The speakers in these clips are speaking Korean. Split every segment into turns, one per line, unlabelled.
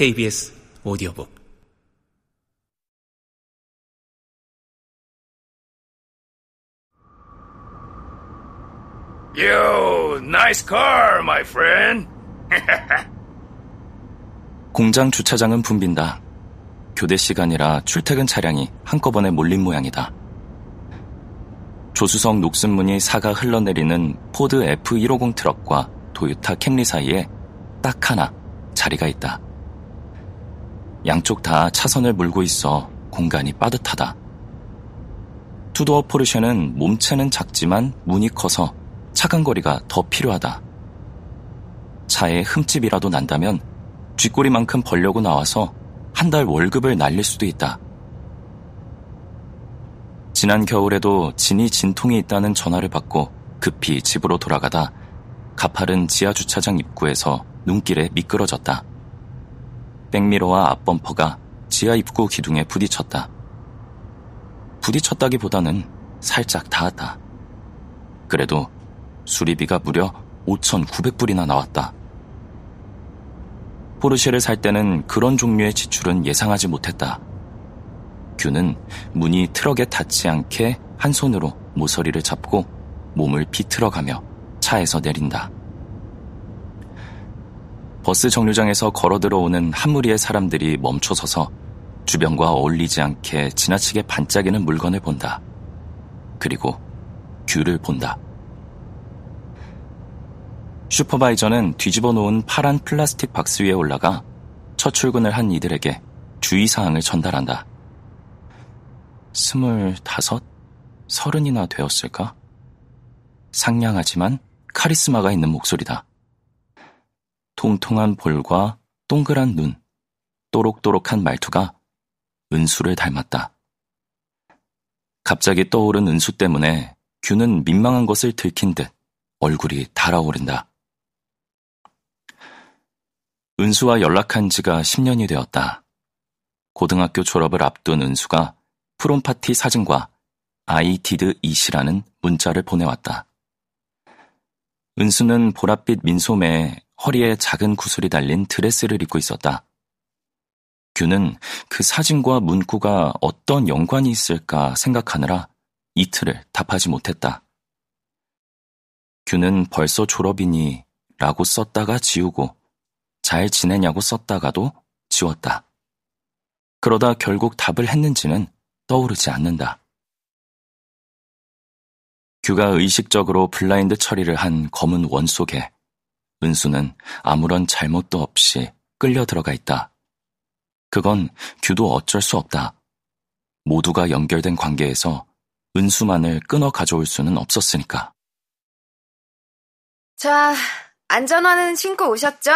KBS 오디오북
Yo, nice car, my friend.
공장 주차장은 붐빈다. 교대 시간이라 출퇴근 차량이 한꺼번에 몰린 모양이다. 조수석 녹슨 문이 삭아 흘러내리는 포드 F150 트럭과 도요타 캠리 사이에 딱 하나 자리가 있다. 양쪽 다 차선을 물고 있어 공간이 빠듯하다. 투도어 포르쉐는 몸체는 작지만 문이 커서 차간거리가 더 필요하다. 차에 흠집이라도 난다면 쥐꼬리만큼 벌려고 나와서 한 달 월급을 날릴 수도 있다. 지난 겨울에도 진이 진통이 있다는 전화를 받고 급히 집으로 돌아가다 가파른 지하 주차장 입구에서 눈길에 미끄러졌다. 백미러와 앞범퍼가 지하 입구 기둥에 부딪혔다. 부딪혔다기보다는 살짝 닿았다. 그래도 수리비가 무려 5,900불이나 나왔다. 포르쉐를 살 때는 그런 종류의 지출은 예상하지 못했다. 규는 문이 트럭에 닿지 않게 한 손으로 모서리를 잡고 몸을 비틀어가며 차에서 내린다. 버스 정류장에서 걸어 들어오는 한 무리의 사람들이 멈춰서서 주변과 어울리지 않게 지나치게 반짝이는 물건을 본다. 그리고 규를 본다. 슈퍼바이저는 뒤집어 놓은 파란 플라스틱 박스 위에 올라가 첫 출근을 한 이들에게 주의사항을 전달한다. 스물다섯? 서른이나 되었을까? 상냥하지만 카리스마가 있는 목소리다. 통통한 볼과 동그란 눈, 또록또록한 말투가 은수를 닮았다. 갑자기 떠오른 은수 때문에 규는 민망한 것을 들킨 듯 얼굴이 달아오른다. 은수와 연락한 지가 10년이 되었다. 고등학교 졸업을 앞둔 은수가 프롬파티 사진과 I did it이라는 문자를 보내왔다. 은수는 보랏빛 민소매에 허리에 작은 구슬이 달린 드레스를 입고 있었다. 규는 그 사진과 문구가 어떤 연관이 있을까 생각하느라 이틀을 답하지 못했다. 규는 벌써 졸업이니 라고 썼다가 지우고 잘 지내냐고 썼다가도 지웠다. 그러다 결국 답을 했는지는 떠오르지 않는다. 규가 의식적으로 블라인드 처리를 한 검은 원 속에 은수는 아무런 잘못도 없이 끌려 들어가 있다. 그건 규도 어쩔 수 없다. 모두가 연결된 관계에서 은수만을 끊어 가져올 수는 없었으니까.
자, 안전화는 신고 오셨죠?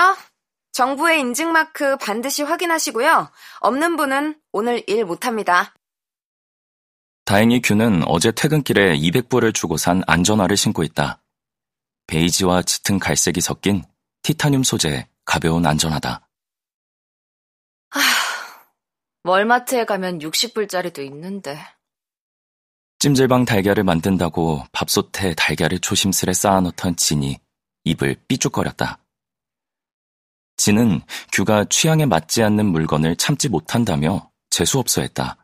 정부의 인증마크 반드시 확인하시고요. 없는 분은 오늘 일 못합니다.
다행히 규는 어제 퇴근길에 200불을 주고 산 안전화를 신고 있다. 베이지와 짙은 갈색이 섞인 티타늄 소재의 가벼운 안전화다.
아, 월마트에 가면 60불짜리도 있는데.
찜질방 달걀을 만든다고 밥솥에 달걀을 조심스레 쌓아놓던 진이 입을 삐죽거렸다. 진은 규가 취향에 맞지 않는 물건을 참지 못한다며 재수없어했다.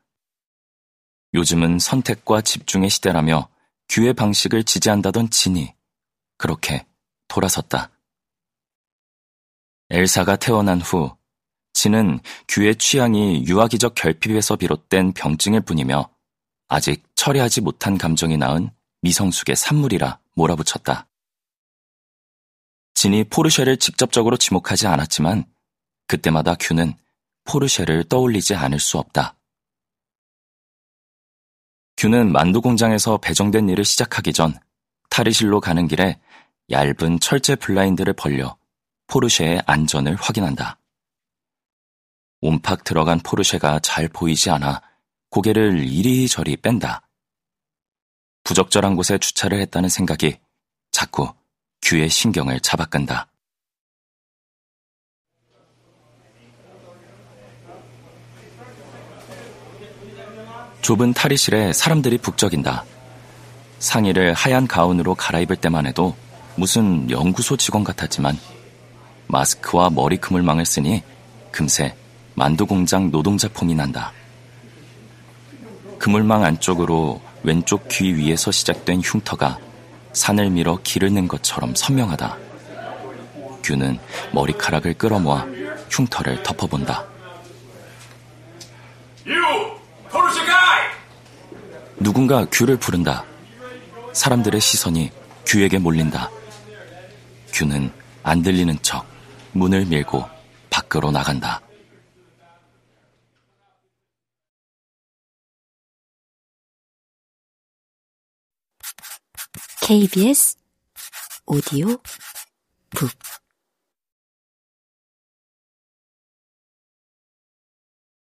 요즘은 선택과 집중의 시대라며 규의 방식을 지지한다던 진이 그렇게 돌아섰다. 엘사가 태어난 후 진은 규의 취향이 유아기적 결핍에서 비롯된 병증일 뿐이며 아직 처리하지 못한 감정이 낳은 미성숙의 산물이라 몰아붙였다. 진이 포르쉐를 직접적으로 지목하지 않았지만 그때마다 큐는 포르쉐를 떠올리지 않을 수 없다. 큐는 만두 공장에서 배정된 일을 시작하기 전 탈의실로 가는 길에 얇은 철제 블라인드를 벌려 포르쉐의 안전을 확인한다. 온팍 들어간 포르쉐가 잘 보이지 않아 고개를 이리저리 뺀다. 부적절한 곳에 주차를 했다는 생각이 자꾸 귀의 신경을 잡아끈다. 좁은 탈의실에 사람들이 북적인다. 상의를 하얀 가운으로 갈아입을 때만 해도 무슨 연구소 직원 같았지만 마스크와 머리 그물망을 쓰니 금세 만두 공장 노동자 폼이 난다. 그물망 안쪽으로 왼쪽 귀 위에서 시작된 흉터가 산을 밀어 길을 낸 것처럼 선명하다. 규는 머리카락을 끌어모아 흉터를 덮어본다. 누군가 규를 부른다. 사람들의 시선이 규에게 몰린다. 규는 안 들리는 척 문을 밀고 밖으로 나간다.
KBS 오디오 북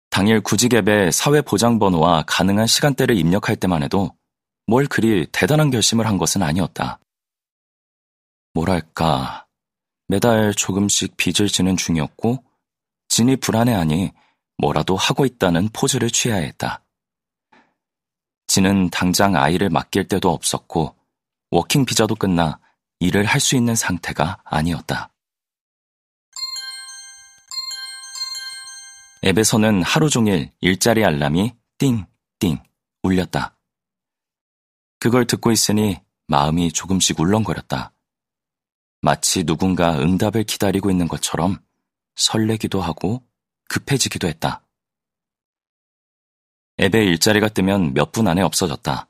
당일 구직앱에 사회보장번호와 가능한 시간대를 입력할 때만 해도 뭘 그리 대단한 결심을 한 것은 아니었다. 뭐랄까, 매달 조금씩 빚을 지는 중이었고, 진이 불안해하니 뭐라도 하고 있다는 포즈를 취해야 했다. 진은 당장 아이를 맡길 데도 없었고, working 비자도 끝나 일을 할 수 있는 상태가 아니었다. 앱에서는 하루 종일 일자리 알람이 띵 띵 울렸다. 그걸 듣고 있으니 마음이 조금씩 울렁거렸다. 마치 누군가 응답을 기다리고 있는 것처럼 설레기도 하고 급해지기도 했다. 앱에 일자리가 뜨면 몇 분 안에 없어졌다.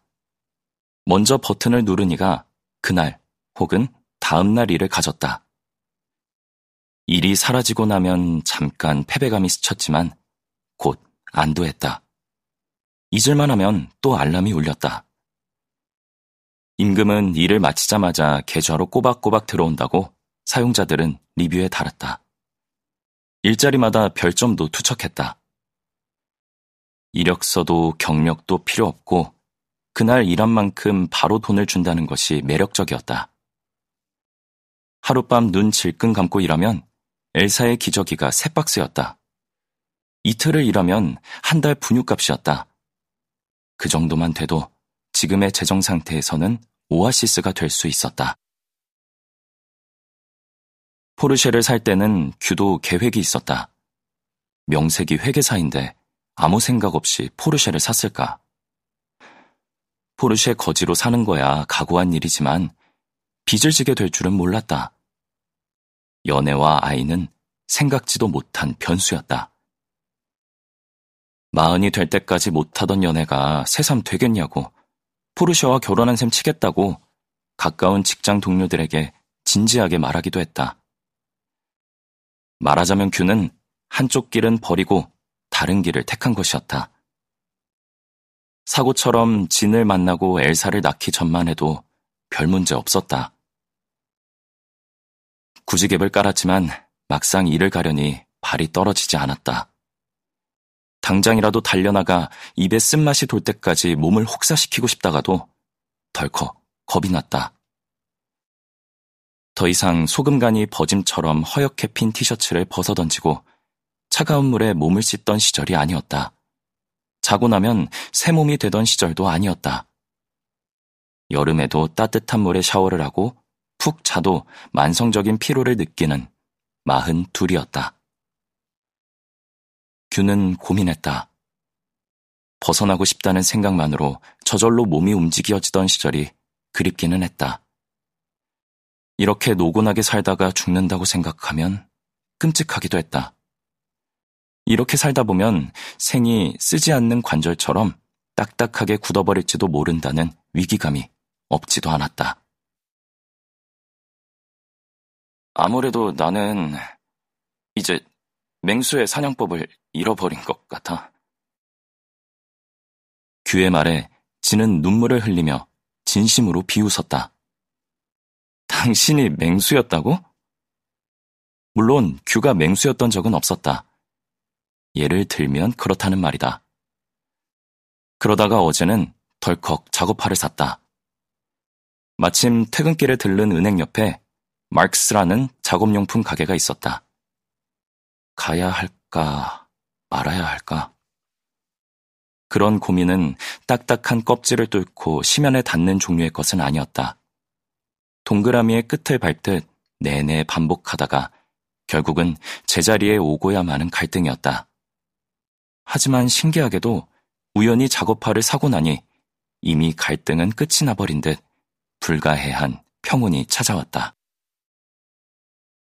먼저 버튼을 누르니가 그날 혹은 다음날 일을 가졌다. 일이 사라지고 나면 잠깐 패배감이 스쳤지만 곧 안도했다. 잊을만 하면 또 알람이 울렸다. 임금은 일을 마치자마자 계좌로 꼬박꼬박 들어온다고 사용자들은 리뷰에 달았다. 일자리마다 별점도 투척했다. 이력서도 경력도 필요 없고 그날 일한 만큼 바로 돈을 준다는 것이 매력적이었다. 하룻밤 눈 질끈 감고 일하면 엘사의 기저귀가 세 박스였다. 이틀을 일하면 한 달 분유값이었다. 그 정도만 돼도 지금의 재정 상태에서는 오아시스가 될 수 있었다. 포르쉐를 살 때는 규도 계획이 있었다. 명색이 회계사인데 아무 생각 없이 포르쉐를 샀을까? 포르쉐 거지로 사는 거야 각오한 일이지만 빚을 지게 될 줄은 몰랐다. 연애와 아이는 생각지도 못한 변수였다. 마흔이 될 때까지 못하던 연애가 새삼 되겠냐고 포르쉐와 결혼한 셈 치겠다고 가까운 직장 동료들에게 진지하게 말하기도 했다. 말하자면 규는 한쪽 길은 버리고 다른 길을 택한 것이었다. 사고처럼 진을 만나고 엘사를 낳기 전만 해도 별 문제 없었다. 구직앱을 깔았지만 막상 일을 가려니 발이 떨어지지 않았다. 당장이라도 달려나가 입에 쓴맛이 돌 때까지 몸을 혹사시키고 싶다가도 덜컥 겁이 났다. 더 이상 소금간이 버짐처럼 허옇게 핀 티셔츠를 벗어던지고 차가운 물에 몸을 씻던 시절이 아니었다. 자고 나면 새 몸이 되던 시절도 아니었다. 여름에도 따뜻한 물에 샤워를 하고 푹 자도 만성적인 피로를 느끼는 마흔 둘이었다. 규는 고민했다. 벗어나고 싶다는 생각만으로 저절로 몸이 움직여지던 시절이 그립기는 했다. 이렇게 노곤하게 살다가 죽는다고 생각하면 끔찍하기도 했다. 이렇게 살다 보면 생이 쓰지 않는 관절처럼 딱딱하게 굳어버릴지도 모른다는 위기감이 없지도 않았다. 아무래도 나는 이제 맹수의 사냥법을 잃어버린 것 같아. 규의 말에 진은 눈물을 흘리며 진심으로 비웃었다. 당신이 맹수였다고? 물론 규가 맹수였던 적은 없었다. 예를 들면 그렇다는 말이다. 그러다가 어제는 덜컥 작업화를 샀다. 마침 퇴근길에 들른 은행 옆에 마크스라는 작업용품 가게가 있었다. 가야 할까, 말아야 할까. 그런 고민은 딱딱한 껍질을 뚫고 심연에 닿는 종류의 것은 아니었다. 동그라미의 끝을 밟듯 내내 반복하다가 결국은 제자리에 오고야 마는 갈등이었다. 하지만 신기하게도 우연히 작업화를 사고 나니 이미 갈등은 끝이 나버린 듯 불가해한 평온이 찾아왔다.